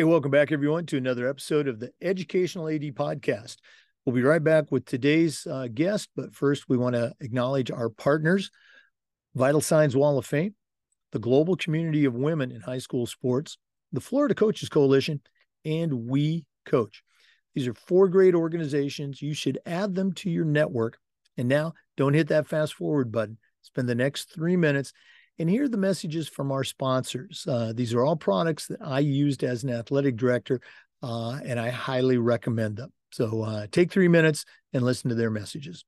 Hey, welcome back, everyone, to another episode of the Educational AD Podcast. We'll be right back with today's uh, guest, but first, we want to acknowledge our partners Vital Signs Wall of Fame, the Global Community of Women in High School Sports, the Florida Coaches Coalition, and We Coach. These are four great organizations. You should add them to your network. And now, don't hit that fast forward button. Spend the next three minutes and here are the messages from our sponsors. Uh, these are all products that I used as an athletic director, uh, and I highly recommend them. So uh, take three minutes and listen to their messages.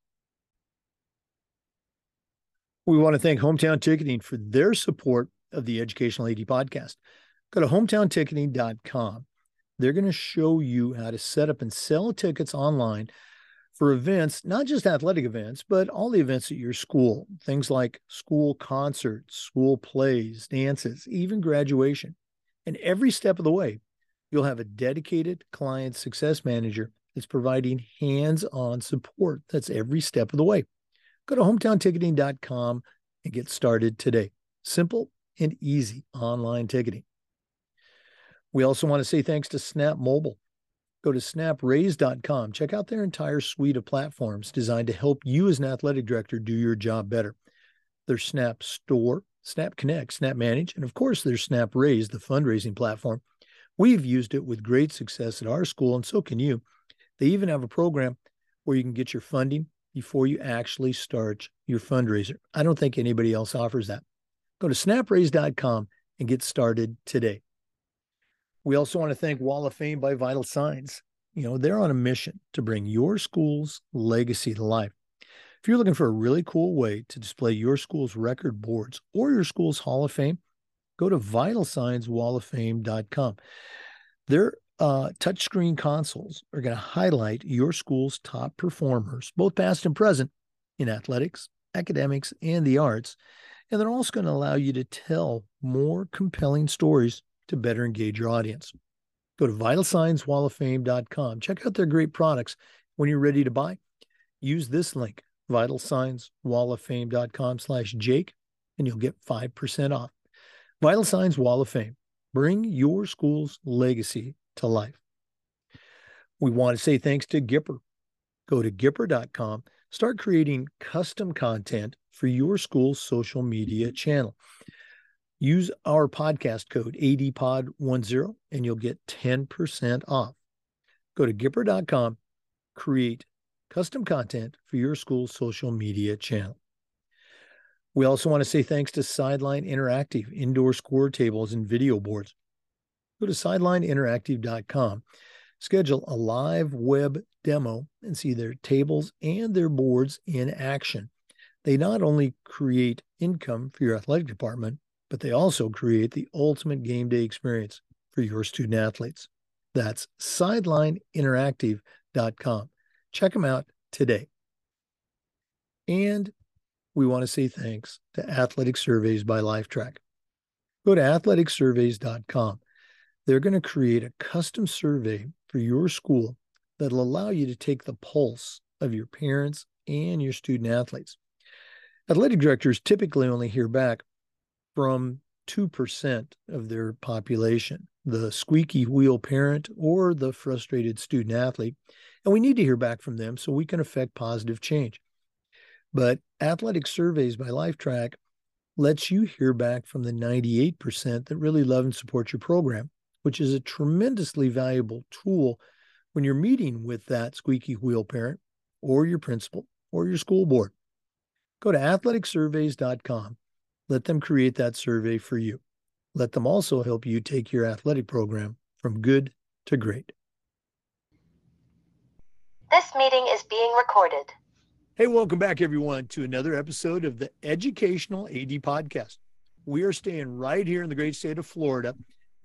We want to thank Hometown Ticketing for their support of the Educational AD podcast. Go to hometownticketing.com. They're going to show you how to set up and sell tickets online for events, not just athletic events, but all the events at your school, things like school concerts, school plays, dances, even graduation. And every step of the way, you'll have a dedicated client success manager that's providing hands on support. That's every step of the way. Go to hometownticketing.com and get started today. Simple and easy online ticketing. We also want to say thanks to Snap Mobile. Go to snapraise.com. Check out their entire suite of platforms designed to help you as an athletic director do your job better. Their Snap Store, Snap Connect, Snap Manage, and of course, their Snap Raise, the fundraising platform. We've used it with great success at our school, and so can you. They even have a program where you can get your funding before you actually start your fundraiser. I don't think anybody else offers that. Go to snapraise.com and get started today. We also want to thank Wall of Fame by Vital Signs. You know, they're on a mission to bring your school's legacy to life. If you're looking for a really cool way to display your school's record boards or your school's Hall of Fame, go to vitalsignswalloffame.com. Their uh, touchscreen consoles are going to highlight your school's top performers, both past and present, in athletics, academics, and the arts. And they're also going to allow you to tell more compelling stories to better engage your audience. Go to vitalsignswalloffame.com. Check out their great products. When you're ready to buy, use this link, vitalsignswalloffame.com slash Jake, and you'll get 5% off. Vital Signs Wall of Fame. Bring your school's legacy to life. We want to say thanks to Gipper. Go to gipper.com. Start creating custom content for your school's social media channel. Use our podcast code ADPOD10 and you'll get 10% off. Go to Gipper.com, create custom content for your school's social media channel. We also want to say thanks to Sideline Interactive indoor score tables and video boards. Go to sidelineinteractive.com, schedule a live web demo, and see their tables and their boards in action. They not only create income for your athletic department, but they also create the ultimate game day experience for your student athletes. That's sidelineinteractive.com. Check them out today. And we want to say thanks to Athletic Surveys by Lifetrack. Go to athleticsurveys.com. They're going to create a custom survey for your school that'll allow you to take the pulse of your parents and your student athletes. Athletic directors typically only hear back from 2% of their population, the squeaky wheel parent or the frustrated student athlete. And we need to hear back from them so we can affect positive change. But athletic surveys by Lifetrack lets you hear back from the 98% that really love and support your program, which is a tremendously valuable tool when you're meeting with that squeaky wheel parent or your principal or your school board. Go to athleticsurveys.com let them create that survey for you. Let them also help you take your athletic program from good to great. This meeting is being recorded. Hey, welcome back, everyone, to another episode of the Educational AD Podcast. We are staying right here in the great state of Florida,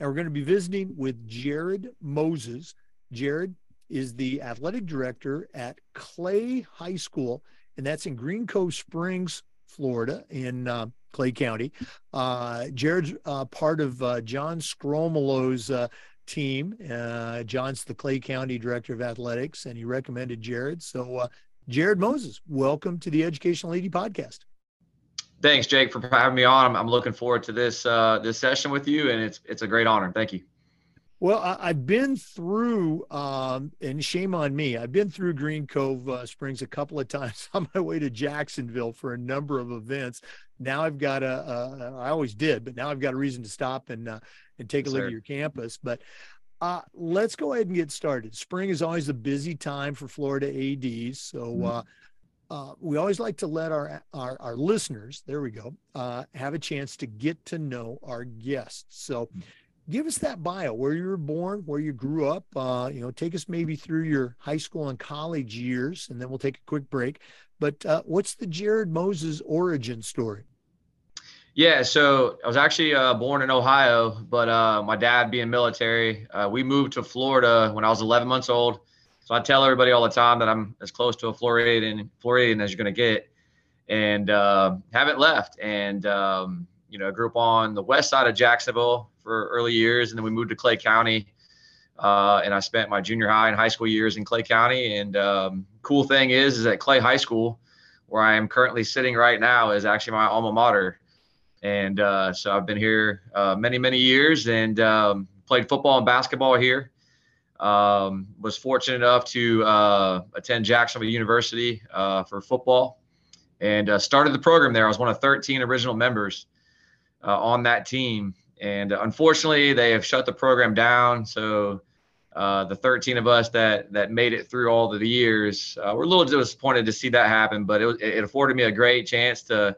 and we're going to be visiting with Jared Moses. Jared is the athletic director at Clay High School, and that's in Green Cove Springs, Florida, in uh, Clay County. Uh, Jared's uh, part of uh, John Scromolo's uh, team. Uh, John's the Clay County Director of Athletics, and he recommended Jared. So, uh, Jared Moses, welcome to the Educational AD Podcast. Thanks, Jake, for having me on. I'm, I'm looking forward to this this session with you, and it's it's a great honor. Thank you. Well, I, have been through, um, and shame on me, I've been through Green Cove uh, Springs a couple of times on my way to Jacksonville for a number of events. Now I've got a, a I always did, but now I've got a reason to stop and uh, and take a look at your campus. But uh, let's go ahead and get started. Spring is always a busy time for Florida ADs, so. Mm-hmm. Uh, uh, we always like to let our our, our listeners, there we go, uh, have a chance to get to know our guests. So, mm give us that bio where you were born where you grew up uh, you know take us maybe through your high school and college years and then we'll take a quick break. But uh, what's the jared moses origin story? Yeah so i was actually uh, born in ohio but uh, my dad being military uh, we moved to florida when i was 11 months old. So i tell everybody all the time that i'm as close to a floridian floridian as you're going to get. And uh, haven't left. And um, you know, I grew up on the west side of Jacksonville for early years, and then we moved to Clay County. Uh, and I spent my junior high and high school years in Clay County. And um, cool thing is, is at Clay High School, where I am currently sitting right now, is actually my alma mater. And uh, so I've been here uh, many, many years and um, played football and basketball here. Um, was fortunate enough to uh, attend Jacksonville University uh, for football and uh, started the program there. I was one of 13 original members uh, on that team. And unfortunately, they have shut the program down. So uh, the 13 of us that that made it through all of the years, uh, we're a little disappointed to see that happen. But it, it afforded me a great chance to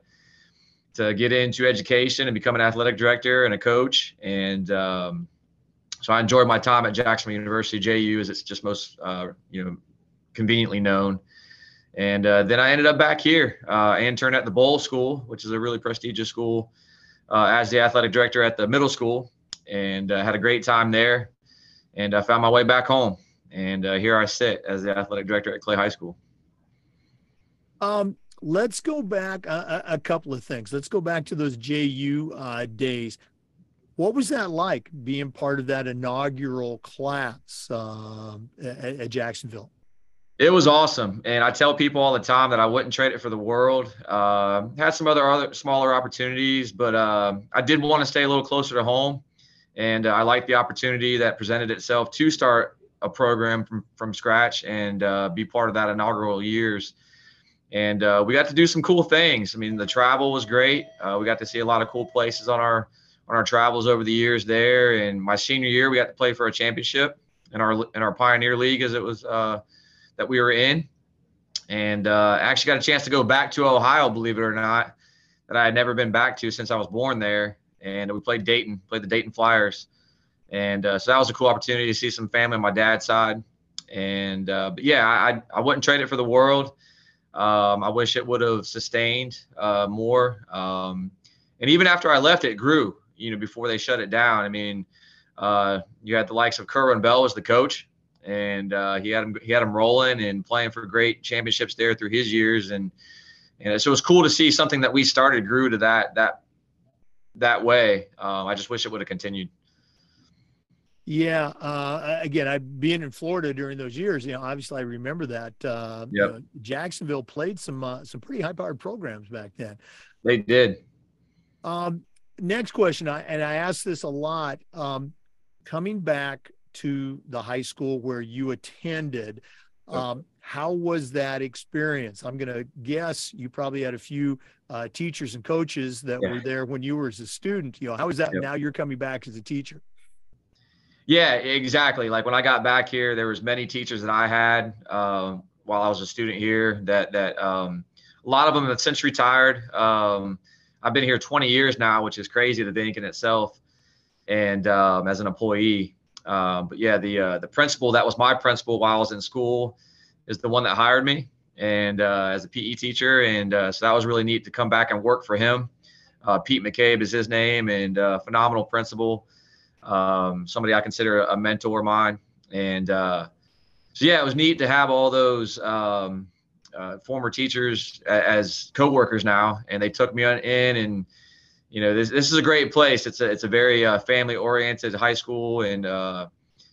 to get into education and become an athletic director and a coach. And um, so I enjoyed my time at Jacksonville University, JU, as it's just most uh, you know conveniently known. And uh, then I ended up back here. Uh, I interned at the Bolles School, which is a really prestigious school uh, as the athletic director at the middle school and uh, had a great time there. And I found my way back home. And uh, here I sit as the athletic director at Clay High School. Um, let's go back a, a, couple of things. Let's go back to those JU uh, days. What was that like being part of that inaugural class um, at, at Jacksonville? It was awesome, and I tell people all the time that I wouldn't trade it for the world. Uh, had some other other smaller opportunities, but uh, I did want to stay a little closer to home, and uh, I liked the opportunity that presented itself to start a program from from scratch and uh, be part of that inaugural years. And uh, we got to do some cool things. I mean, the travel was great. Uh, we got to see a lot of cool places on our on our travels over the years there. And my senior year, we got to play for a championship in our in our Pioneer League, as it was that we were in, and uh, actually got a chance to go back to Ohio, believe it or not, that I had never been back to since I was born there. And we played Dayton, played the Dayton Flyers, and uh, so that was a cool opportunity to see some family on my dad's side. And uh, but yeah, I I wouldn't trade it for the world. Um, I wish it would have sustained uh, more. Um, and even after I left, it grew. You know, before they shut it down. I mean, uh, you had the likes of Kerwin Bell as the coach, and uh, he had him he had him rolling and playing for great championships there through his years and and so it was cool to see something that we started grew to that that that way. Um, I just wish it would have continued. Yeah. Uh, again, I being in Florida during those years, you know, obviously I remember that. Uh, yep. you know, Jacksonville played some uh, some pretty high powered programs back then. They did. Um, next question, I, and I ask this a lot. Um, coming back to the high school where you attended. Um, how was that experience? I'm going to guess you probably had a few uh, teachers and coaches that yeah. were there when you were as a student. You know, how was that? Yep. Now you're coming back as a teacher. Yeah, exactly. Like when I got back here, there was many teachers that I had uh, while I was a student here. That that um, a lot of them have since retired. Um, I've been here 20 years now, which is crazy to think in itself. And um, as an employee, um, but yeah, the uh, the principal that was my principal while I was in school is the one that hired me and uh, as a PE teacher, and uh, so that was really neat to come back and work for him. Uh, Pete McCabe is his name, and uh, phenomenal principal. Um, somebody I consider a mentor of mine, and uh, so yeah, it was neat to have all those um, former teachers as co-workers now, and they took me on in and you know, this this is a great place. It's a it's a very uh, family oriented high school and uh,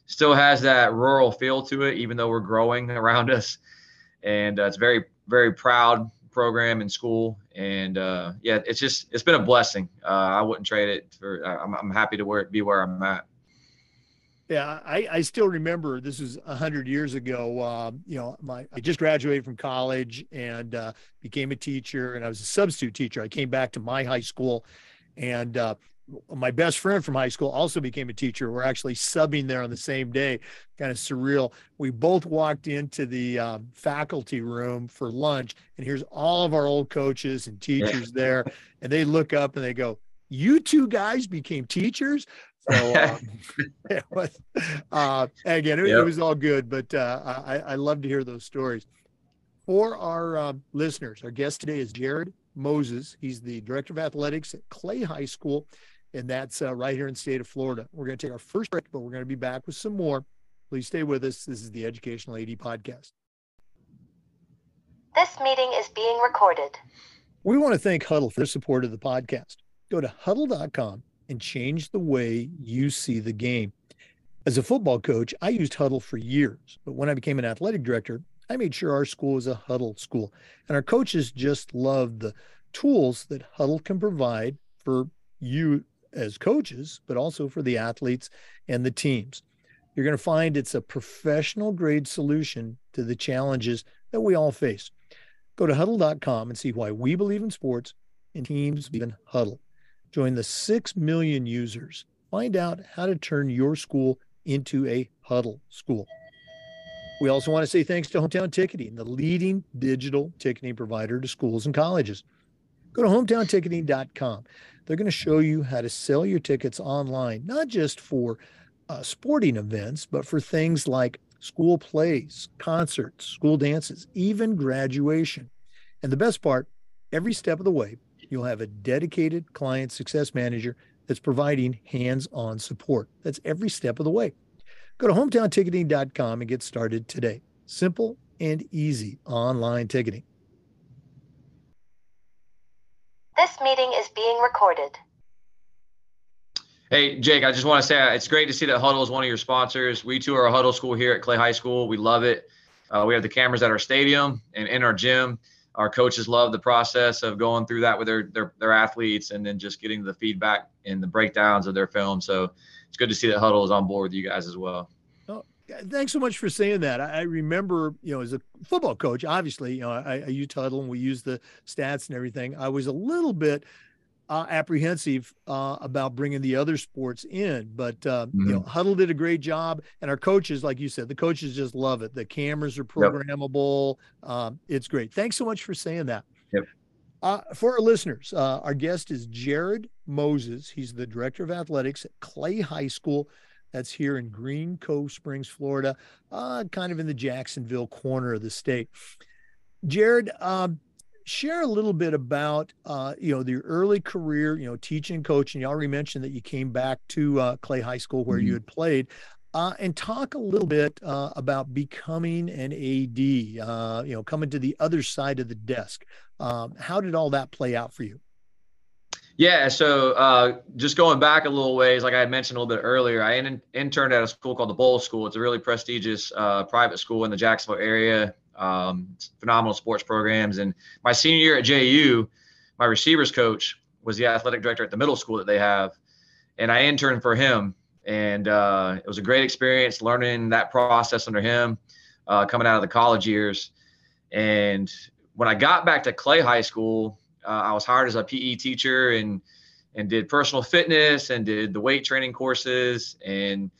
still has that rural feel to it, even though we're growing around us. And uh, it's very very proud program in school. And uh, yeah, it's just it's been a blessing. Uh, I wouldn't trade it for. I'm I'm happy to where, be where I'm at. Yeah, I, I still remember this was a hundred years ago. Um, you know, my I just graduated from college and uh, became a teacher, and I was a substitute teacher. I came back to my high school, and uh, my best friend from high school also became a teacher. We're actually subbing there on the same day, kind of surreal. We both walked into the um, faculty room for lunch, and here's all of our old coaches and teachers there, and they look up and they go, "You two guys became teachers." So um, it was, uh, again, it, yep. it, was all good, but uh, I, I love to hear those stories. For our um, listeners, our guest today is Jared Moses. He's the director of athletics at Clay High School, and that's uh, right here in the state of Florida. We're going to take our first break, but we're going to be back with some more. Please stay with us. This is the Educational AD Podcast. This meeting is being recorded. We want to thank Hudl for their support of the podcast. Go to hudl.com and change the way you see the game. As a football coach, I used Hudl for years, but when I became an athletic director, I made sure our school was a Hudl school. And our coaches just loved the tools that Hudl can provide for you as coaches, but also for the athletes and the teams. You're going to find it's a professional grade solution to the challenges that we all face. Go to hudl.com and see why we believe in sports and teams in Hudl. Join the 6 million users. Find out how to turn your school into a Hudl school. We also want to say thanks to Hometown Ticketing, the leading digital ticketing provider to schools and colleges. Go to hometownticketing.com. They're going to show you how to sell your tickets online, not just for uh, sporting events, but for things like school plays, concerts, school dances, even graduation. And the best part, every step of the way, you'll have a dedicated client success manager that's providing hands on support. That's every step of the way. Go to hometownticketing.com and get started today. Simple and easy online ticketing. This meeting is being recorded. Hey, Jake, I just want to say uh, it's great to see that Hudl is one of your sponsors. We too are a Hudl school here at Clay High School. We love it. Uh, we have the cameras at our stadium and in our gym our coaches love the process of going through that with their, their their athletes and then just getting the feedback and the breakdowns of their film. So it's good to see that Hudl is on board with you guys as well. Oh, thanks so much for saying that. I remember, you know, as a football coach, obviously, you know, I, I used Hudl and we used the stats and everything. I was a little bit uh, apprehensive uh, about bringing the other sports in. But uh, mm-hmm. you know, mm-hmm. Did a great job, and our coaches, like you said, the coaches just love it. The cameras are programmable. Yep. Um, it's great. Thanks so much for saying that. Yep. Uh, for our listeners, uh, our guest is Jared Moses. He's the director of athletics at Clay High School. That's here in Green Cove Springs, Florida, uh, kind of in the Jacksonville corner of the state. Jared, um, share a little bit about uh, you know the early career you know teaching coaching. You already mentioned that you came back to uh, clay high school where mm-hmm. you had played. Uh, and talk a little bit uh, about becoming an ad uh, you know coming to the other side of the desk. Um, how did all that play out for you? Yeah, so uh, just going back a little ways, like I had mentioned a little bit earlier, I in- interned at a school called the Bolles School. It's a really prestigious private school in the Jacksonville area um, phenomenal sports programs. And my senior year at JU, my receivers coach was the athletic director at the middle school that they have, and I interned for him. And uh, it was a great experience learning that process under him, uh, coming out of the college years. And when I got back to Clay High School, uh, I was hired as a PE teacher and and did personal fitness and did the weight training courses and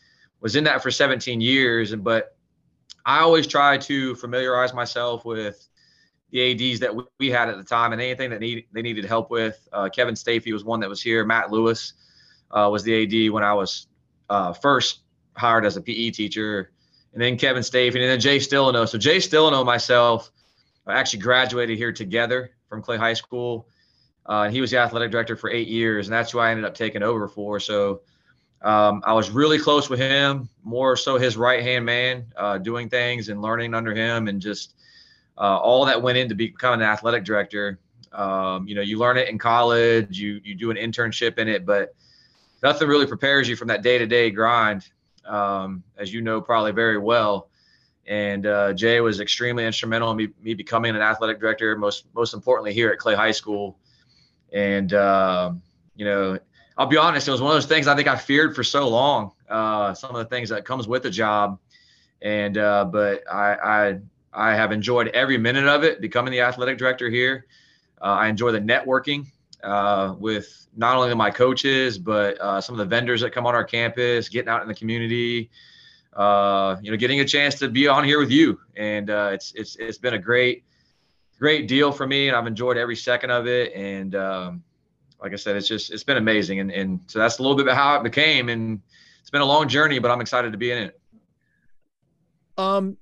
was in that for 17 years. And but I always try to familiarize myself with the ads that we had at the time and anything that need, they needed help with. Uh, Kevin Stafey was one that was here. Matt Lewis uh, was the AD when I was uh, first hired as a PE teacher, and then Kevin Stafey, and then Jay Stillano. So Jay Stillano and myself actually graduated here together from Clay High School. Uh, and he was the athletic director for eight years, and that's who I ended up taking over for. So um, I was really close with him, more so his right hand man, uh, doing things and learning under him, and just uh, all that went into becoming an athletic director. Um, you know, you learn it in college, you you do an internship in it, but nothing really prepares you from that day to day grind, um, as you know probably very well. And uh, Jay was extremely instrumental in me, me, becoming an athletic director. Most most importantly here at Clay High School, and um, you know I'll be honest, it was one of those things I think I feared for so long. Uh, some of the things that comes with the job, and uh, but I, I I have enjoyed every minute of it. Becoming the athletic director here, uh, I enjoy the networking uh, with not only my coaches but uh, some of the vendors that come on our campus, getting out in the community. Uh, you know, getting a chance to be on here with you, and it's it's it's been a great great deal for me, and I've enjoyed every second of it. And um, like I said, it's just it's been amazing, and and so that's a little bit about how it became, and it's been a long journey, but I'm excited to be in it. Um,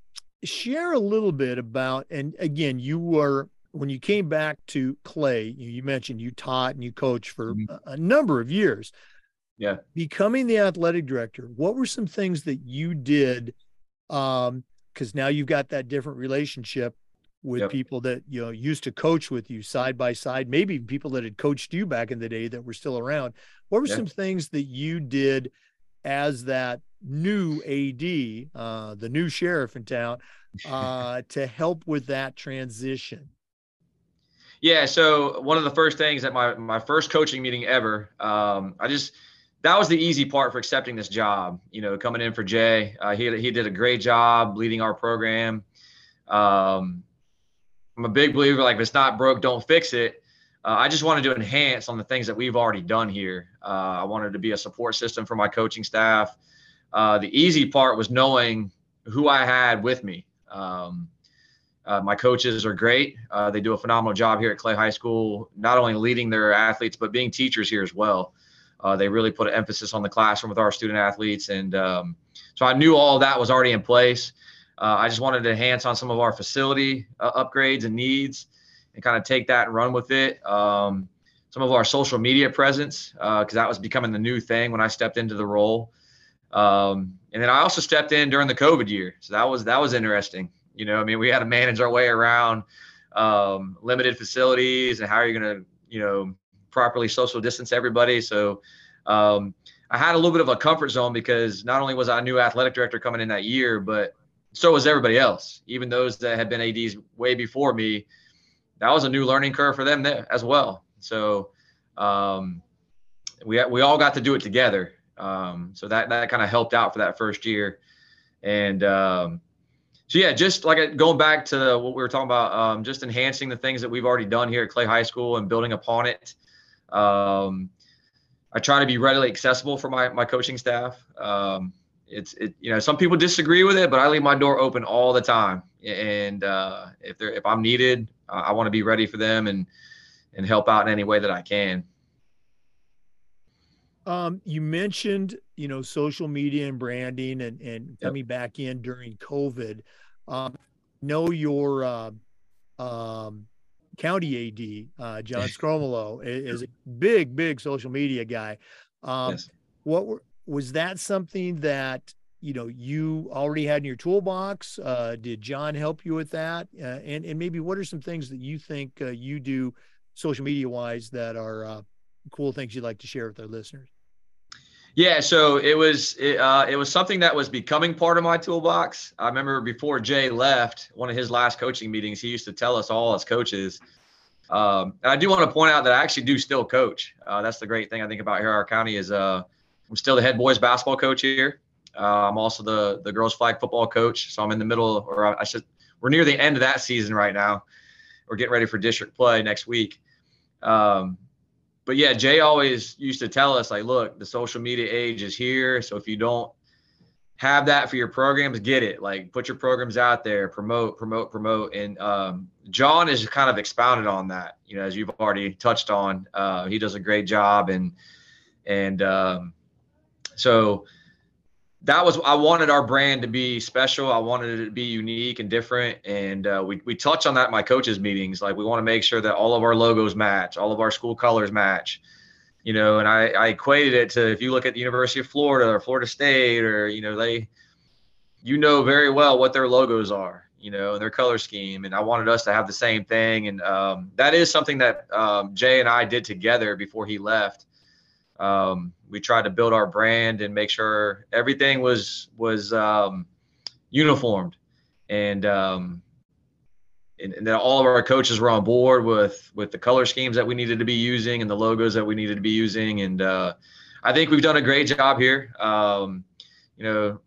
share a little bit about, and again, you were when you came back to Clay. You, you mentioned you taught and you coached for mm-hmm. a, a number of years. Yeah, becoming the athletic director. What were some things that you did? Um, because now you've got that different relationship with yep. people that you know used to coach with you side by side maybe people that had coached you back in the day that were still around what were yeah. some things that you did as that new ad uh, the new sheriff in town uh, to help with that transition yeah so one of the first things at my my first coaching meeting ever um, i just that was the easy part for accepting this job you know coming in for jay uh, he, he did a great job leading our program um, I'm a big believer like if it's not broke, don't fix it. Uh, I just wanted to enhance on the things that we've already done here. Uh, I wanted to be a support system for my coaching staff. Uh, the easy part was knowing who I had with me. Um, uh, my coaches are great. Uh, they do a phenomenal job here at Clay High School, not only leading their athletes, but being teachers here as well. Uh, they really put an emphasis on the classroom with our student athletes. And um, so I knew all that was already in place. Uh, I just wanted to enhance on some of our facility uh, upgrades and needs and kind of take that and run with it. Um, some of our social media presence, because uh, that was becoming the new thing when I stepped into the role. Um, and then I also stepped in during the COVID year. So that was, that was interesting. You know, I mean, we had to manage our way around um, limited facilities and how are you going to, you know, properly social distance everybody. So, um, I had a little bit of a comfort zone because not only was I a new athletic director coming in that year, but so was everybody else, even those that had been ads way before me. That was a new learning curve for them there as well. So um, we we all got to do it together. Um, so that that kind of helped out for that first year, and um, so yeah, just like going back to what we were talking about, um, just enhancing the things that we've already done here at Clay High School and building upon it. Um, I try to be readily accessible for my my coaching staff. It's it you know some people disagree with it but i leave my door open all the time. And uh, if they're if i'm needed uh, i want to be ready for them and and help out in any way that i can. Um, you mentioned you know social media and branding and and coming back in during covid. Um, know your uh, um, county ad uh, john scromolo is a big big social media guy. Um, yes. what were was that something that you know you already had in your toolbox? Uh, did john help you with that? Uh, and and maybe what are some things that you think uh, you do social media wise that are uh, cool things you'd like to share with our listeners? Yeah so it was it, uh, it was something that was becoming part of my toolbox. I remember before jay left one of his last coaching meetings he used to tell us all as coaches um, and i do want to point out that i actually do still coach. Uh, that's the great thing i think about here our county is I'm still the head boys basketball coach here. Uh, I'm also the the girls flag football coach. So I'm in the middle, or I should, we're near the end of that season right now. We're getting ready for district play next week. Um, but yeah, Jay always used to tell us like, look, the social media age is here. So if you don't have that for your programs, get it. Like put your programs out there, promote, promote, promote. And um, John has kind of expounded on that. You know, as you've already touched on, uh, he does a great job and and um, so that was I wanted our brand to be special. I wanted it to be unique and different. And uh, we we touch on that in my coaches meetings. Like we want to make sure that all of our logos match, all of our school colors match. You know, and I, I equated it to if you look at the University of Florida or Florida State or you know they, you know very well what their logos are. You know, and their color scheme. And I wanted us to have the same thing. And um, that is something that um, Jay and I did together before he left um, we tried to build our brand and make sure everything was was um, uniformed, and um, and, and then all of our coaches were on board with with the color schemes that we needed to be using and the logos that we needed to be using. And uh, I think we've done a great job here. Um, you know,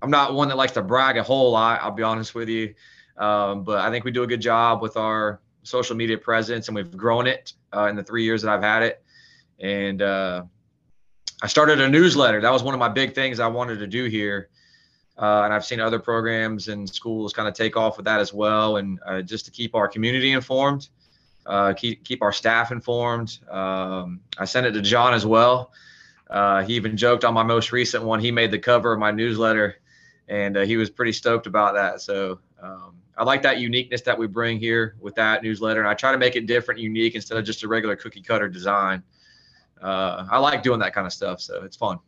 I'm not one that likes to brag a whole lot. I'll be honest with you, um, but I think we do a good job with our social media presence, and we've grown it uh, in the three years that I've had it. And uh, I started a newsletter. That was one of my big things I wanted to do here. Uh, and I've seen other programs and schools kind of take off with that as well, and uh, just to keep our community informed, uh, keep keep our staff informed. Um, I sent it to John as well. Uh, he even joked on my most recent one. He made the cover of my newsletter, and uh, he was pretty stoked about that. So um, I like that uniqueness that we bring here with that newsletter, and I try to make it different, unique, instead of just a regular cookie cutter design. Uh, I like doing that kind of stuff, so it's fun.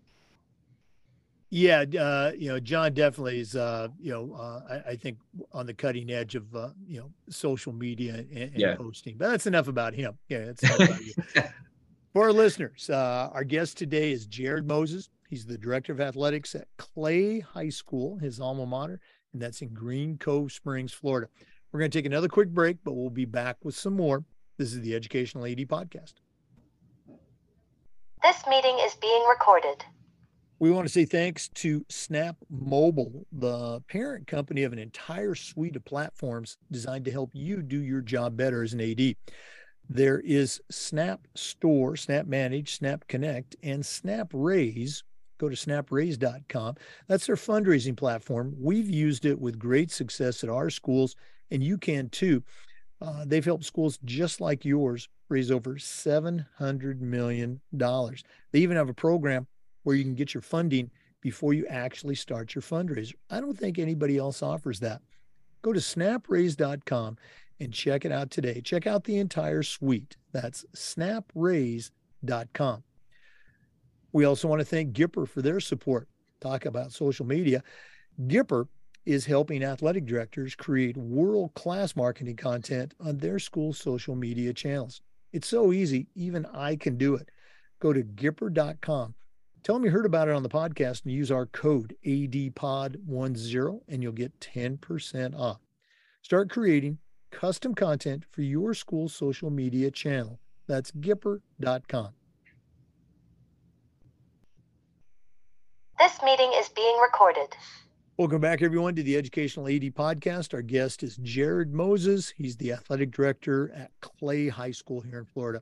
Yeah, uh, you know, John definitely is, uh, you know, uh, I, I, think on the cutting edge of, uh, you know, social media and, and yeah. posting. But that's enough about him. Yeah, that's For our listeners, uh, our guest today is Jared Moses. He's the director of athletics at Clay High School, his alma mater, and that's in Green Cove Springs, Florida. We're going to take another quick break, but we'll be back with some more. This is the Educational AD Podcast. This meeting is being recorded. We want to say thanks to Snap Mobile, the parent company of an entire suite of platforms designed to help you do your job better as an AD. There is Snap Store, Snap Manage, Snap Connect, and Snap Raise. Go to snapraise.com. That's their fundraising platform. We've used it with great success at our schools, and you can too. Uh, they've helped schools just like yours raise over $700 million. They even have a program where you can get your funding before you actually start your fundraiser. I don't think anybody else offers that. Go to snapraise.com and check it out today. Check out the entire suite. That's snapraise.com. We also want to thank Gipper for their support. Talk about social media. Gipper is helping athletic directors create world class marketing content on their school social media channels. It's so easy, even I can do it. Go to Gipper.com. Tell them you heard about it on the podcast and use our code ADPOD10 and you'll get 10% off. Start creating custom content for your school's social media channel. That's Gipper.com. This meeting is being recorded. Welcome back, everyone, to the Educational AD Podcast. Our guest is Jared Moses. He's the athletic director at Clay High School here in Florida.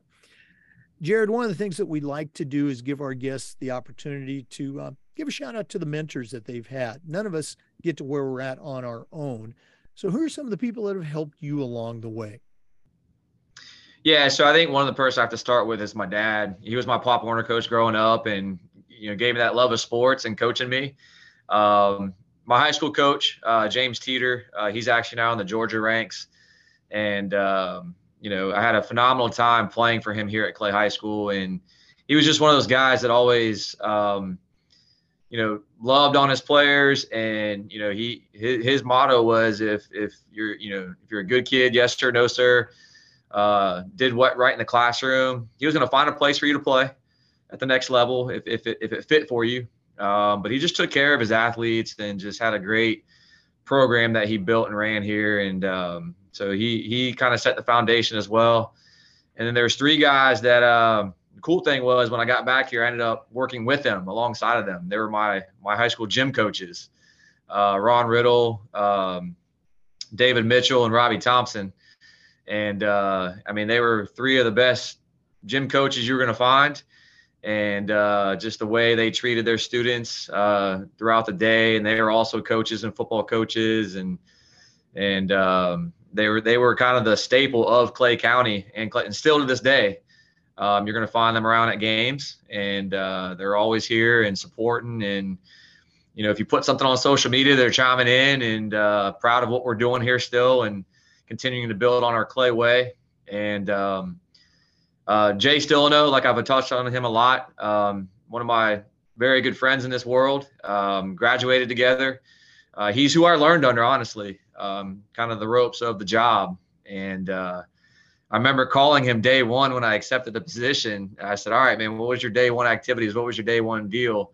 Jared, one of the things that we like to do is give our guests the opportunity to uh, give a shout out to the mentors that they've had. None of us get to where we're at on our own. So, who are some of the people that have helped you along the way? Yeah, so I think one of the person I have to start with is my dad. He was my Pop Warner coach growing up, and you know gave me that love of sports and coaching me. Um, my high school coach, uh, James Teeter, uh, he's actually now in the Georgia ranks, and um, you know I had a phenomenal time playing for him here at Clay High School, and he was just one of those guys that always um, you know, loved on his players, and you know, he his, his motto was if if you're you know if you're a good kid, yes sir, no sir, uh, did what right in the classroom, he was going to find a place for you to play at the next level if if it, if it fit for you. Um, but he just took care of his athletes and just had a great program that he built and ran here, and um, so he he kind of set the foundation as well. And then there's three guys that. Um, the cool thing was when I got back here, I ended up working with them alongside of them. They were my my high school gym coaches, uh, Ron Riddle, um, David Mitchell, and Robbie Thompson. And uh, I mean, they were three of the best gym coaches you were going to find. And uh, just the way they treated their students uh, throughout the day, and they were also coaches and football coaches, and and um, they were they were kind of the staple of Clay County and, still to this day. Um, you're going to find them around at games, and uh, they're always here and supporting. And you know, if you put something on social media, they're chiming in and uh, proud of what we're doing here still, and continuing to build on our clay way. And um, uh, Jay Stillano, like I've touched on him a lot, um, one of my very good friends in this world. Um, graduated together. Uh, he's who I learned under, honestly, um, kind of the ropes of the job, and uh, I remember calling him day one when I accepted the position. I said, "All right, man, what was your day one activities? What was your day one deal?"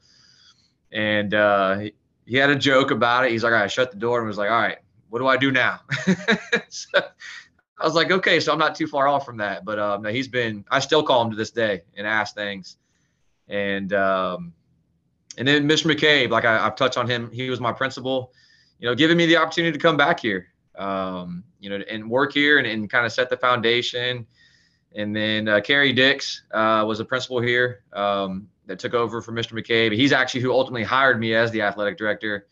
And uh, he, he, had a joke about it. He's like, "I right, shut the door," and was like, "All right, what do I do now? so I was like, okay, so I'm not too far off from that. But um, no, he's been. I still call him to this day and ask things. And um, and then Mr. McCabe, like I, have touched on him, he was my principal. You know, giving me the opportunity to come back here, um, you know, and work here and, and kind of set the foundation. And then uh, Dix uh, was a principal here um, that took over for Mr. McCabe. He's actually who ultimately hired me as the athletic director,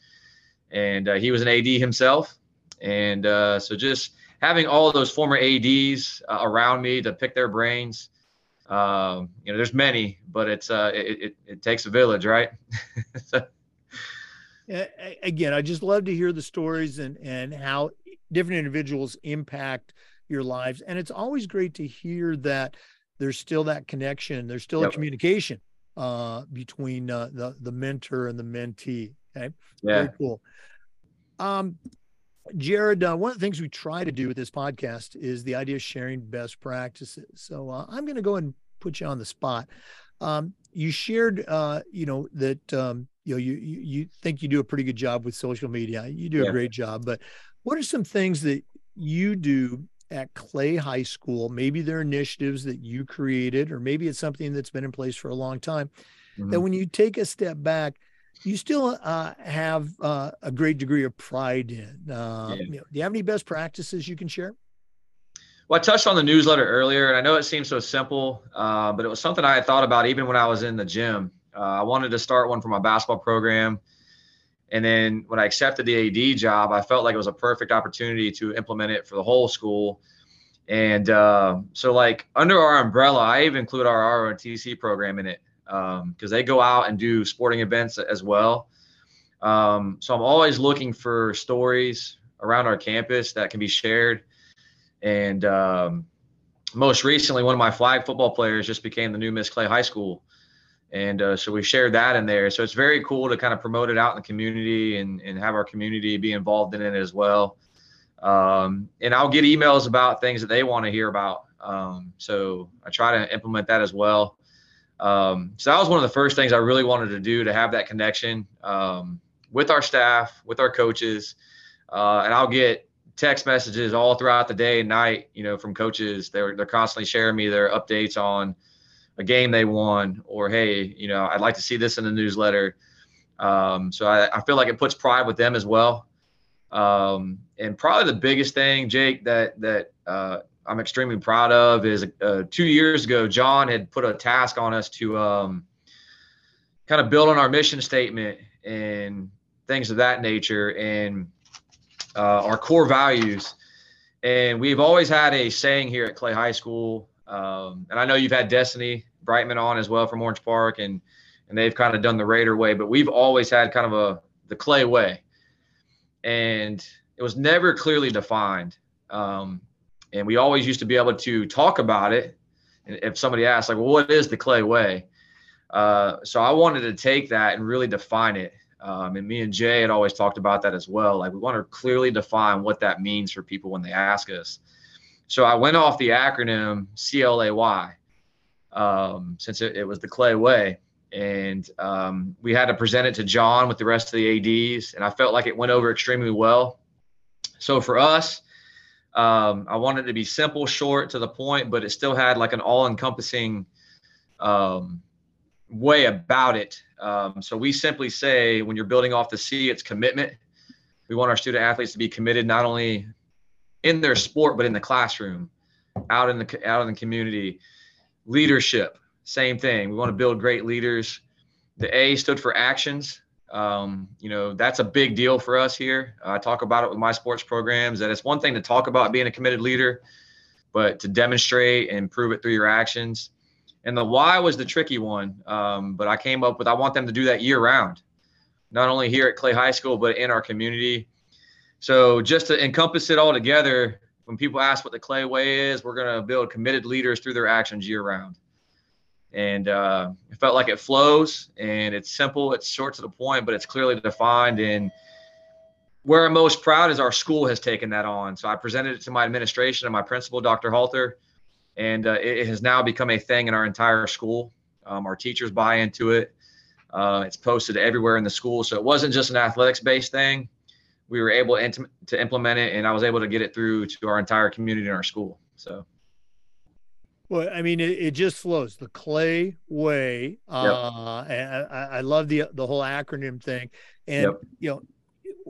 and uh, he was an AD himself. And uh, so just having all of those former ads uh, around me to pick their brains um, you know there's many but it's uh it, it, it takes a village right? Again i just love to hear the stories and and how different individuals impact your lives. And it's always great to hear that there's still that connection there's still yep. a communication uh between uh, the the mentor and the mentee okay? Yeah. Very cool. Um Jared, uh, one of the things we try to do with this podcast is the idea of sharing best practices. So uh, I'm going to go and put you on the spot. Um, you shared, uh, you know, that um, you know you, you think you do a pretty good job with social media. You do yeah. a great job, but what are some things that you do at Clay High School? Maybe there are initiatives that you created, or maybe it's something that's been in place for a long time. Mm-hmm. That when you take a step back, you still uh, have uh, a great degree of pride in. Uh, yeah. you know, do you have any best practices you can share? Well, I touched on the newsletter earlier, and I know it seems so simple, uh, but it was something I had thought about even when I was in the gym. Uh, I wanted to start one for my basketball program. And then when I accepted the AD job, I felt like it was a perfect opportunity to implement it for the whole school. And uh, so, like under our umbrella, I even include our ROTC program in it because um, they go out and do sporting events as well. Um, so I'm always looking for stories around our campus that can be shared. And um, most recently, one of my flag football players just became the new Miss Clay High School. And uh, so we shared that in there. So it's very cool to kind of promote it out in the community and, and have our community be involved in it as well. Um, and I'll get emails about things that they want to hear about. Um, so I try to implement that as well. Um, so that was one of the first things I really wanted to do to have that connection um, with our staff, with our coaches, uh, and I'll get text messages all throughout the day and night. You know, from coaches, they're they're constantly sharing me their updates on a game they won, or hey, you know, I'd like to see this in the newsletter. Um, so I, I, feel like it puts pride with them as well. Um, and probably the biggest thing, Jake, that that uh, I'm extremely proud of is uh, two years ago, John had put a task on us to um, kind of build on our mission statement and things of that nature and uh, our core values. And we've always had a saying here at Clay High School, um, and I know you've had Destiny Brightman on as well from Orange Park, and and they've kind of done the Raider way, but we've always had kind of a the Clay way, and it was never clearly defined. Um, and we always used to be able to talk about it. And if somebody asked, like, well, what is the clay way? Uh, so I wanted to take that and really define it. Um, and me and Jay had always talked about that as well. Like we want to clearly define what that means for people when they ask us. So I went off the acronym CLAY um, since it, it, was the Clay Way. And um, we had to present it to John with the rest of the ADs. And I felt like it went over extremely well. So for us, um, I wanted to be simple, short, to the point, but it still had like an all-encompassing um, way about it. Um, so we simply say when you're building off the C, it's commitment. We want our student athletes to be committed not only in their sport but in the classroom, out in the out in the community. Leadership, same thing. We want to build great leaders. The A stood for actions. Um, you know, that's a big deal for us here. I talk about it with my sports programs that it's one thing to talk about being a committed leader, but to demonstrate and prove it through your actions. And the why was the tricky one. Um, but I came up with I want them to do that year round, not only here at Clay High School, but in our community. So just to encompass it all together, when people ask what the Clay Way is, we're going to build committed leaders through their actions year round and uh, it felt like it flows and it's simple it's short to the point but it's clearly defined and where i'm most proud is our school has taken that on so i presented it to my administration and my principal dr halter and uh, it, has now become a thing in our entire school um, our teachers buy into it uh, it's posted everywhere in the school so it wasn't just an athletics based thing we were able to, to implement it, and I was able to get it through to our entire community in our school. So. Well, I mean, it, it just flows the Clay way. Yep. Uh, and I, I, love the the whole acronym thing, and yep. you know,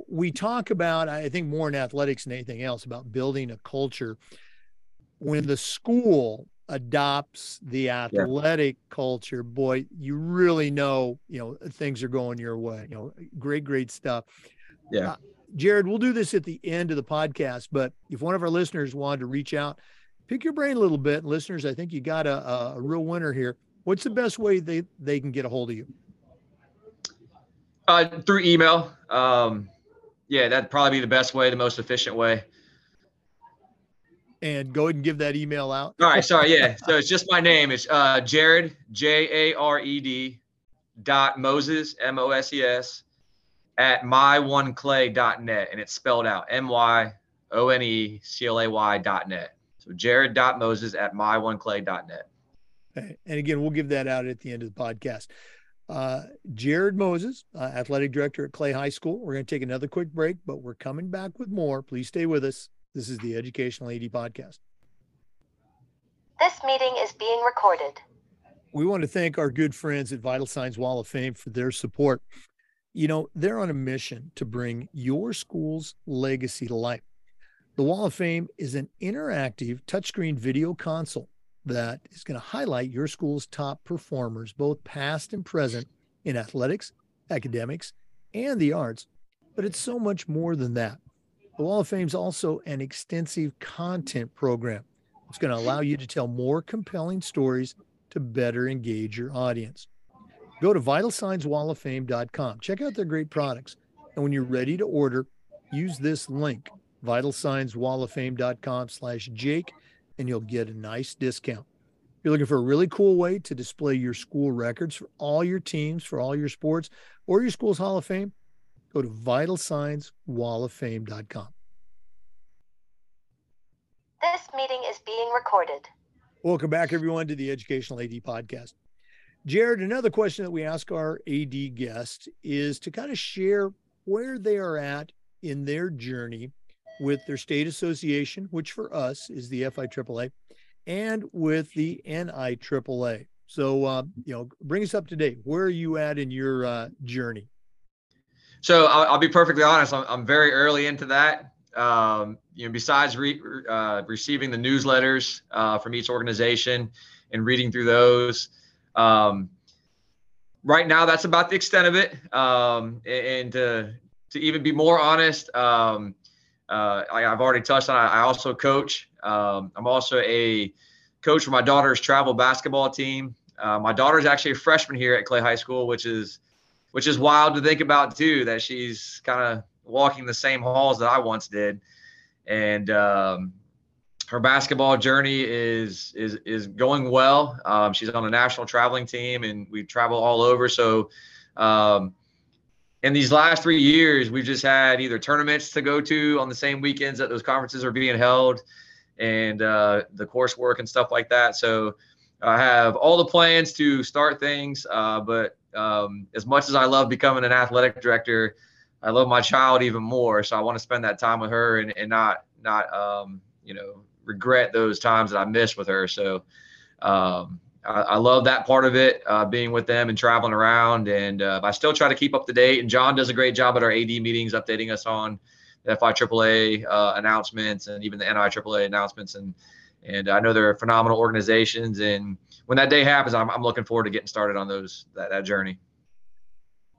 we talk about I think more in athletics than anything else about building a culture. When the school adopts the athletic yeah. culture, boy, you really know, you know, things are going your way. You know, great, great stuff. Yeah. Uh, Jared, we'll do this at the end of the podcast, but if one of our listeners wanted to reach out, pick your brain a little bit. Listeners, I think you got a, a real winner here. What's the best way they, they can get a hold of you? Uh, through email. Um, yeah, that'd probably be the best way, the most efficient way and go ahead and give that email out. All right, sorry, yeah. So it's just my name. It's uh, Jared J A R E D dot Moses M O S E S at myoneclay.net, and it's spelled out M Y O N E C L A Y dot net. So Jared Moses at myoneclay.net. Okay. And again, we'll give that out at the end of the podcast. Uh, Jared Moses, uh, athletic director at Clay High School. We're going to take another quick break, but we're coming back with more. Please stay with us. This is the Educational AD Podcast. This meeting is being recorded. We want to thank our good friends at Vital Signs Wall of Fame for their support. You know, they're on a mission to bring your school's legacy to life. The Wall of Fame is an interactive touchscreen video console that is going to highlight your school's top performers, both past and present, in athletics, academics, and the arts. But it's so much more than that. The Wall of Fame is also an extensive content program. It's going to allow you to tell more compelling stories to better engage your audience. Go to vitalsignswalloffame.com. Check out their great products. And when you're ready to order, use this link, vitalsignswalloffame.com slash Jake, and you'll get a nice discount. If you're looking for a really cool way to display your school records for all your teams, for all your sports, or your school's Hall of Fame, Go to vitalsignswalloffame.com. This meeting is being recorded. Welcome back, everyone, to the Educational AD Podcast. Jared, another question that we ask our AD guests is to kind of share where they are at in their journey with their state association, which for us is the FIAAA, and with the NIAAA. So, uh, you know, bring us up to date. Where are you at in your uh, journey? So I'll, I'll be perfectly honest. I'm, I'm, very early into that. Um, you know, besides re, uh, receiving the newsletters uh, from each organization and reading through those, um, right now that's about the extent of it. Um, and to to even be more honest, um, uh, I, have already touched on. I, I also coach. Um, I'm also a coach for my daughter's travel basketball team. Uh, my daughter is actually a freshman here at Clay High School, which is which is wild to think about too. That she's kind of walking the same halls that I once did, and um, her basketball journey is is is going well. Um, she's on a national traveling team, and we travel all over. So, um, in these last three years, we've just had either tournaments to go to on the same weekends that those conferences are being held, and uh, the coursework and stuff like that. So, I have all the plans to start things, uh, but um, as much as I love becoming an athletic director, I love my child even more. So I want to spend that time with her and, and not not um, you know regret those times that I missed with her. So um, I, love that part of it, uh, being with them and traveling around. And uh, I still try to keep up to date. And John does a great job at our AD meetings, updating us on the FIAAA uh, announcements and even the NIAAA announcements. And and I know they're phenomenal organizations. And when that day happens, I'm, I'm looking forward to getting started on those that, that journey.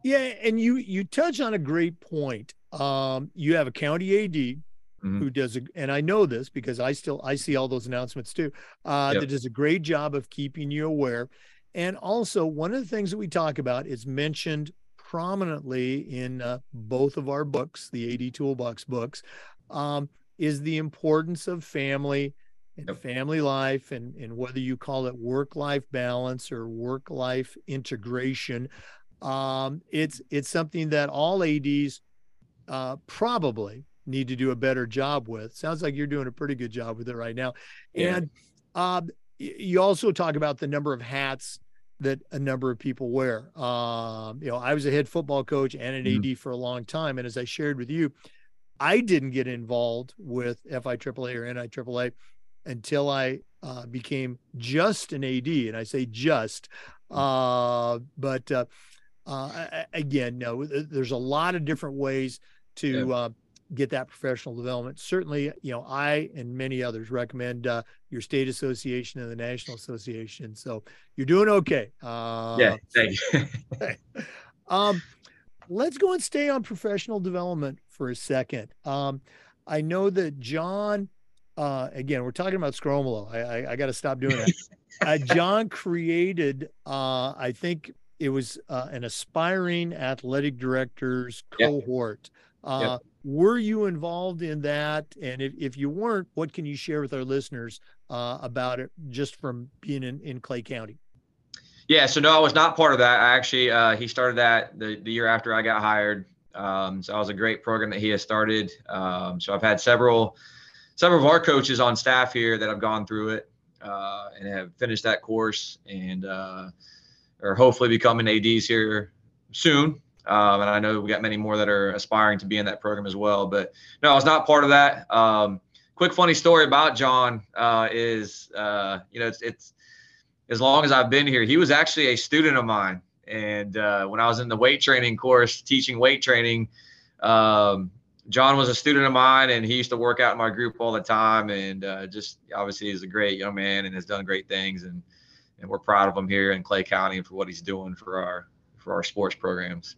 Yeah, and you you touch on a great point. Um, you have a county AD mm-hmm. who does, a, and I know this because I still I see all those announcements too. Uh, yep. That does a great job of keeping you aware. And also, one of the things that we talk about is mentioned prominently in uh, both of our books, the AD Toolbox books, um, is the importance of family and yep. family life and, and whether you call it work life balance or work life integration. Um, it's it's something that all ADs uh, probably need to do a better job with. Sounds like you're doing a pretty good job with it right now. Yeah. And um, you also talk about the number of hats that a number of people wear. Um, you know, I was a head football coach and an mm-hmm. AD for a long time, and as I shared with you, I didn't get involved with FIAAA or NIAAA until I uh, became just an AD, and I say just, uh, but uh, uh again, no, there's a lot of different ways to yeah. Uh, get that professional development. Certainly, you know, I and many others recommend uh, your state association and the national association. So you're doing okay. yeah, thank you. um, let's go and stay on professional development for a second. Um, I know that John uh, again, we're talking about Scromolo. I, I, I got to stop doing that. uh, John created, uh, I think it was uh, an aspiring athletic directors cohort. Yep. Yep. Were you involved in that? And if, if you weren't, what can you share with our listeners uh, about it just from being in, in Clay County? Yeah, so no, I was not part of that. I actually, uh, he started that the, the year after I got hired. Um, so that was a great program that he has started. Um, so I've had several several of our coaches on staff here that have gone through it uh, and have finished that course and uh, are hopefully becoming ADs here soon. Um, and I know we got many more that are aspiring to be in that program as well. But no, I was not part of that. Um, quick funny story about John uh, is, uh, you know, it's, it's, as long as I've been here, he was actually a student of mine. And uh, when I was in the weight training course, teaching weight training, um, John was a student of mine, and he used to work out in my group all the time. And uh, just obviously, he's a great young man and has done great things. And and we're proud of him here in Clay County and for what he's doing for our for our sports programs.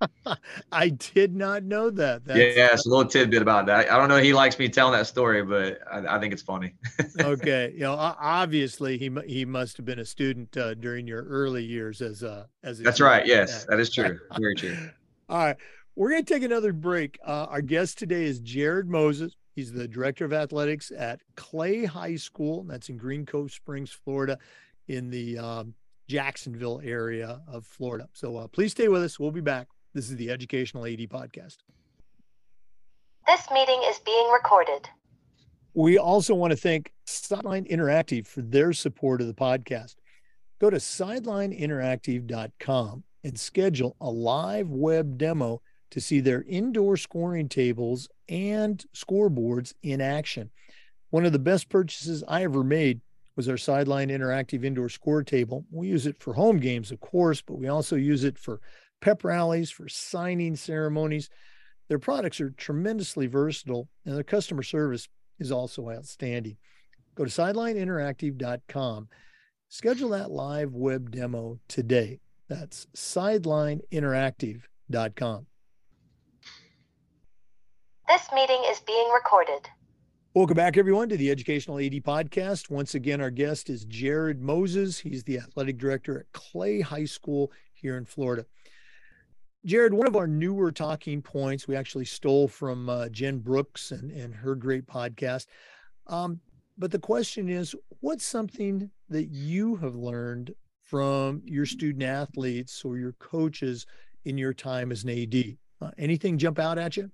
I did not know that. That's, yeah, it's a little tidbit about that. I don't know. If he likes me telling that story, but I, I think it's funny. okay, you know, obviously he he must have been a student uh, during your early years as a as. A That's right. Yes, that is true. Very true. All right. We're going to take another break. Uh, our guest today is Jared Moses. He's the director of athletics at Clay High School. That's in Green Cove Springs, Florida, in the um, Jacksonville area of Florida. So uh, please stay with us. We'll be back. This is the Educational AD Podcast. This meeting is being recorded. We also want to thank Sideline Interactive for their support of the podcast. Go to sidelineinteractive.com and schedule a live web demo to see their indoor scoring tables and scoreboards in action. One of the best purchases I ever made was our sideline interactive indoor score table. We use it for home games, of course, but we also use it for pep rallies, for signing ceremonies. Their products are tremendously versatile, and their customer service is also outstanding. Go to sidelineinteractive.com. Schedule that live web demo today. That's sidelineinteractive.com. This meeting is being recorded. Welcome back, everyone, to the Educational AD Podcast. Once again, our guest is Jared Moses. He's the athletic director at Clay High School here in Florida. Jared, one of our newer talking points we actually stole from uh, Jen Brooks and, and her great podcast. Um, but the question is what's something that you have learned from your student athletes or your coaches in your time as an AD? Uh, anything jump out at you?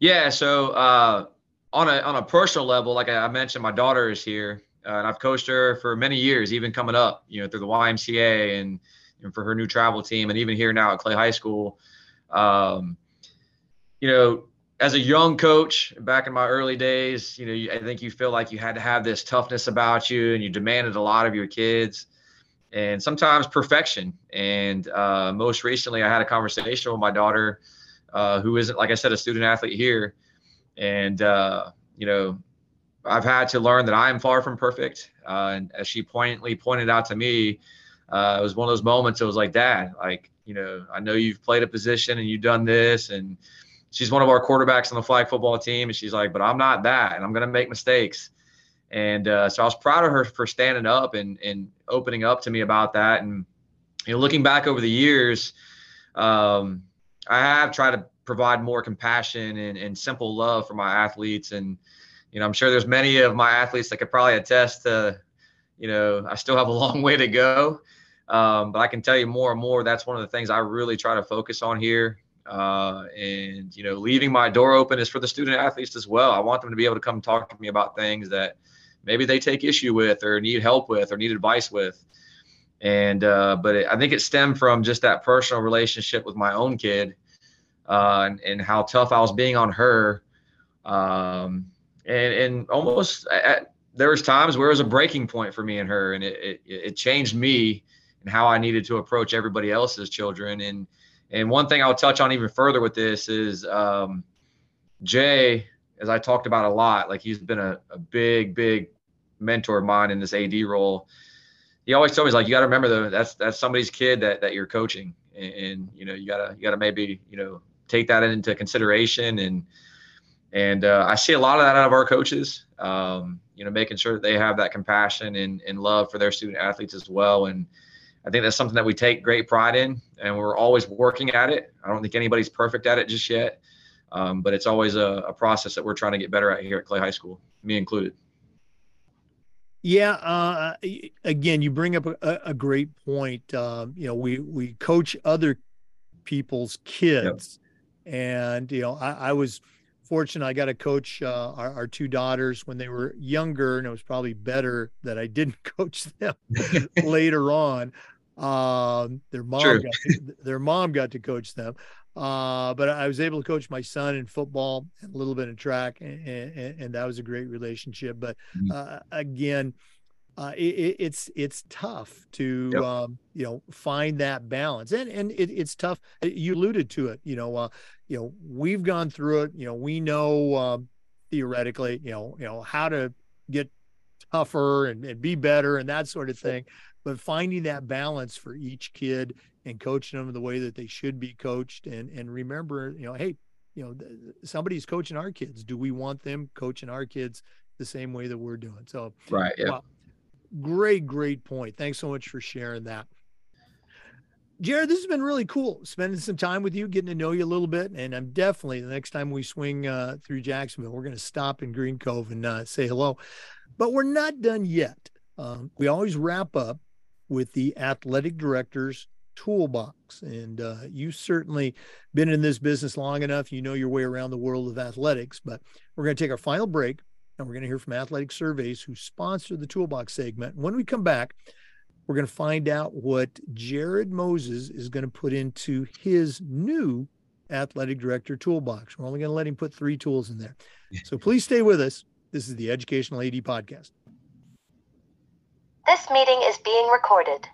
Yeah. So uh, on a on a personal level, like I mentioned, my daughter is here, uh, and I've coached her for many years, even coming up, you know, through the YMCA and, and for her new travel team, and even here now at Clay High School. Um, you know, as a young coach back in my early days, you know, I think you feel like you had to have this toughness about you, and you demanded a lot of your kids, and sometimes perfection. And uh, most recently, I had a conversation with my daughter uh, who isn't, like I said, a student athlete here. And, uh, you know, I've had to learn that I am far from perfect. Uh, and as she poignantly pointed out to me, uh, it was one of those moments. It was like, Dad, like, you know, I know you've played a position and you've done this. And she's one of our quarterbacks on the flag football team. And she's like, but I'm not that. And I'm to make mistakes. And uh, so I was proud of her for standing up and, and opening up to me about that. And, you know, looking back over the years, um, I have tried to provide more compassion and, and simple love for my athletes. And, you know, I'm sure there's many of my athletes that could probably attest to, you know, I still have a long way to go. Um, but I can tell you more and more, that's one of the things I really try to focus on here. Uh, and, you know, leaving my door open is for the student athletes as well. I want them to be able to come talk to me about things that maybe they take issue with or need help with or need advice with and uh, but it, I think it stemmed from just that personal relationship with my own kid, uh, and, and how tough I was being on her. Um, and, and almost at, there was times where it was a breaking point for me and her, and it, it, it changed me and how I needed to approach everybody else's children. And, and one thing I'll touch on even further with this is um, Jay, as I talked about a lot, like he's been a, a big, big mentor of mine in this AD role. He always told me, he's like, you got to remember though, that's, that's somebody's kid that, that you're coaching. And, and, you know, you gotta, you gotta maybe, you know, take that into consideration. And, and uh, I see a lot of that out of our coaches, um, you know, making sure that they have that compassion and, and love for their student athletes as well. And I think that's something that we take great pride in and we're always working at it. I don't think anybody's perfect at it just yet. Um, but it's always a, a, process that we're trying to get better at here at Clay High School, me included. Yeah. Uh, again, you bring up a, a great point. Um, you know, we we coach other people's kids, yep. and you know, I, I, was fortunate. I got to coach uh, our, our, two daughters when they were younger, and it was probably better that I didn't coach them later on. Um, their mom got to, their mom got to coach them. Uh, but I was able to coach my son in football and a little bit in track, and, and, and that was a great relationship. But mm-hmm. uh, again, uh, it, it's it's tough to yep. um, you know find that balance, and and it, it's tough. Uh, you alluded to it. You know, uh, you know we've gone through it. You know, we know um, theoretically, you know, you know how to get tougher and, and be better and that sort of thing. But finding that balance for each kid and coaching them the way that they should be coached and and remember you know hey you know somebody's coaching our kids do we want them coaching our kids the same way that we're doing so right yeah great great point thanks so much for sharing that Jared, this has been really cool spending some time with you, getting to know you a little bit. And I'm definitely the next time we swing uh, through Jacksonville, we're going to stop in Green Cove and uh, say hello. But we're not done yet. Um, we always wrap up with the athletic director's toolbox. And uh, you certainly been in this business long enough. You know your way around the world of athletics. But we're going to take our final break and we're going to hear from Athletic Surveys who sponsor the toolbox segment. When we come back, we're going to find out what Jared Moses is going to put into his new athletic director toolbox. We're only going to let him put three tools in there. So please stay with us. This is the Educational AD Podcast. This meeting is being recorded.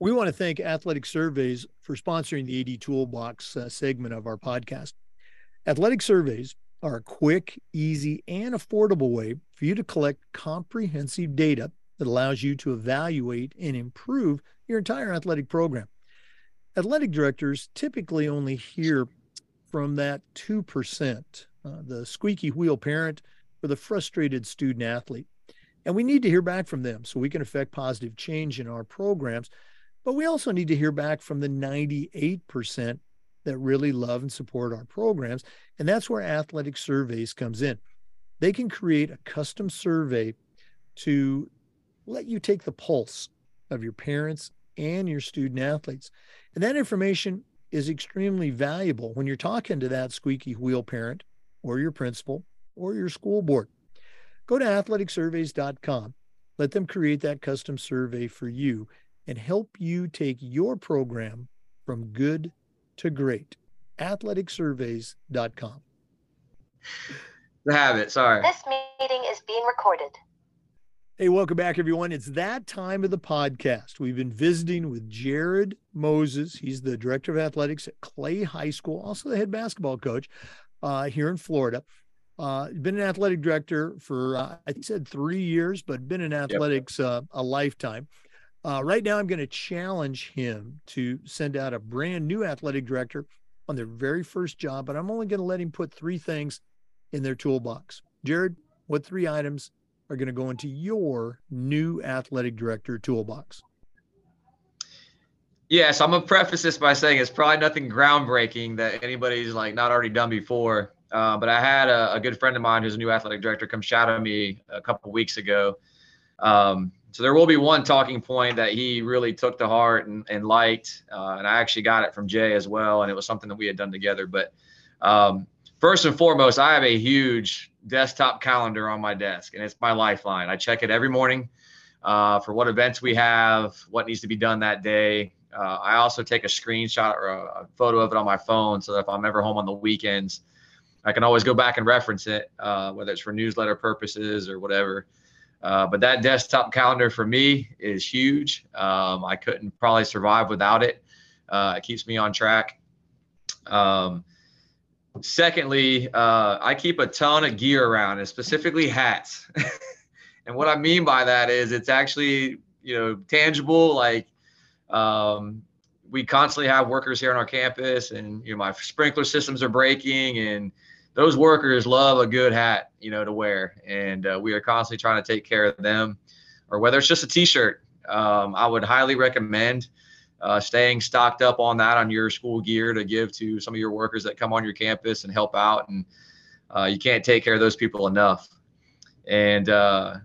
We want to thank Athletic Surveys for sponsoring the AD Toolbox uh, segment of our podcast. Athletic Surveys are a quick, easy, and affordable way for you to collect comprehensive data that allows you to evaluate and improve your entire athletic program. Athletic directors typically only hear from that 2%, uh, the squeaky wheel parent or the frustrated student athlete. And we need to hear back from them so we can affect positive change in our programs but we also need to hear back from the 98% that really love and support our programs. And that's where athletic surveys comes in. They can create a custom survey to let you take the pulse of your parents and your student athletes. And that information is extremely valuable when you're talking to that squeaky wheel parent or your principal or your school board. Go to athleticsurveys.com. Let them create that custom survey for you and help you take your program from good to great. Athleticsurveys.com. The habit, sorry. This meeting is being recorded. Hey, welcome back, everyone. It's that time of the podcast. We've been visiting with Jared Moses. He's the director of athletics at Clay High School, also the head basketball coach uh, here in Florida. Uh, been an athletic director for, uh, I think said three years, but been in athletics yep. Uh, a lifetime. Uh, right now, I'm going to challenge him to send out a brand new athletic director on their very first job, but I'm only going to let him put three things in their toolbox. Jared, what three items are going to go into your new athletic director toolbox? Yes, I'm gonna preface this by saying it's probably nothing groundbreaking that anybody's like not already done before. Uh, but I had a, a, good friend of mine who's a new athletic director come shadow me a couple weeks ago. Um, so there will be one talking point that he really took to heart and, and liked. Uh, and I actually got it from Jay as well. And it was something that we had done together. But um, first and foremost, I have a huge desktop calendar on my desk, and it's my lifeline. I check it every morning uh, for what events we have, what needs to be done that day. Uh, I also take a screenshot or a, a, photo of it on my phone so that if I'm ever home on the weekends, I can always go back and reference it, uh, whether it's for newsletter purposes or whatever. Uh, but that desktop calendar for me is huge. Um, I couldn't probably survive without it. Uh, it keeps me on track. Um, secondly, uh, I keep a ton of gear around, and specifically hats. and what I mean by that is it's actually you know tangible. Like um, we constantly have workers here on our campus, and you know my sprinkler systems are breaking, and those workers love a good hat, you know, to wear, and uh, we are constantly trying to take care of them. Or whether it's just a T-shirt, um, I would highly recommend uh, staying stocked up on that on your school gear to give to some of your workers that come on your campus and help out. And uh, you can't take care of those people enough. And uh,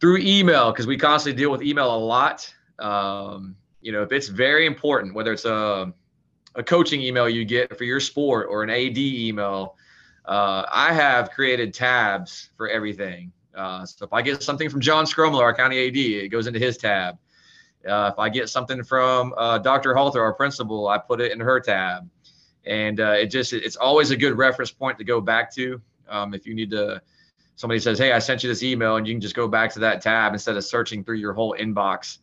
through email, because we constantly deal with email a lot. Um, you know, if it's very important, whether it's a, a coaching email you get for your sport or an AD email, uh, I have created tabs for everything. Uh, so if I get something from John Scrumler, our county AD, it goes into his tab. Uh, if I get something from uh, Dr. Halter, our principal, I put it in her tab, and uh, it just it's always a good reference point to go back to. Um, if you need to, somebody says, "Hey, I sent you this email," and you can just go back to that tab instead of searching through your whole inbox.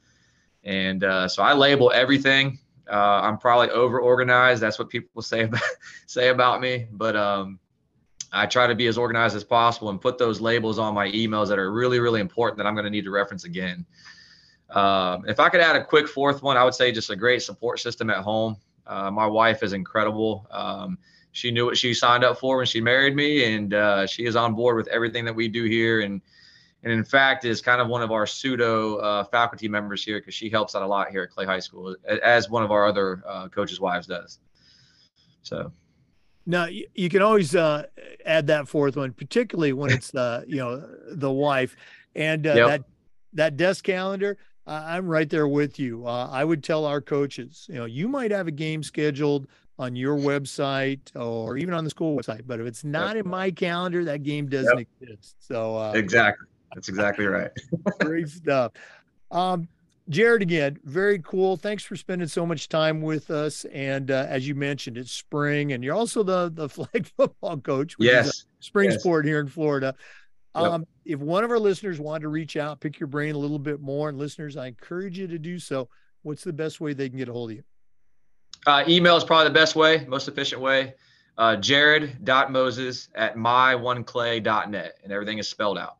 And uh, so I label everything. Uh, I'm probably over organized. That's what people say about say about me, but um, I try to be as organized as possible and put those labels on my emails that are really, really important that I'm going to need to reference again. Um, if I could add a quick fourth one, I would say just a great support system at home. Uh, my wife is incredible. Um, she knew what she signed up for when she married me, and uh, she is on board with everything that we do here. And and in fact, is kind of one of our pseudo uh, faculty members here because she helps out a lot here at Clay High School, as one of our other uh, coaches' wives does. So. Now you, can always uh, add that fourth one, particularly when it's the you know the wife, and uh, yep. that that desk calendar I'm right there with you. Uh, I would tell our coaches, you know, you might have a game scheduled on your website or even on the school website, but if it's not yep. in my calendar, that game doesn't yep. exist. So uh, exactly, that's exactly right. great stuff. Um, Jared, again, very cool. Thanks for spending so much time with us. And uh, as you mentioned, it's spring, and you're also the the flag football coach. yes, spring yes. sport here in Florida. Um, If one of our listeners wanted to reach out, pick your brain a little bit more, and listeners, I encourage you to do so. What's the best way they can get a hold of you? Uh, email is probably the best way, most efficient way. Uh, jared.moses at myoneclay.net, and everything is spelled out.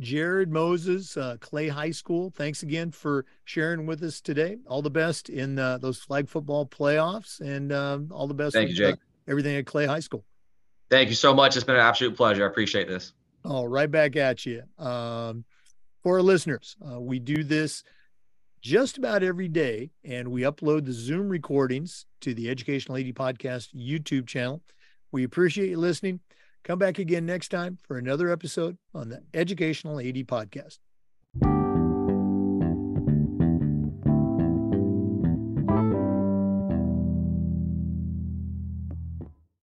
Jared Moses, uh, Clay High School. Thanks again for sharing with us today. All the best in uh, those flag football playoffs, and um, all the best. Thank with, you, Jake. Uh, everything at Clay High School. Thank you so much. It's been an absolute pleasure. I appreciate this. Oh, right back at you. Um, for our listeners, uh, we do this just about every day, and we upload the Zoom recordings to the Educational AD Podcast YouTube channel. We appreciate you listening. Come back again next time for another episode on the Educational AD Podcast.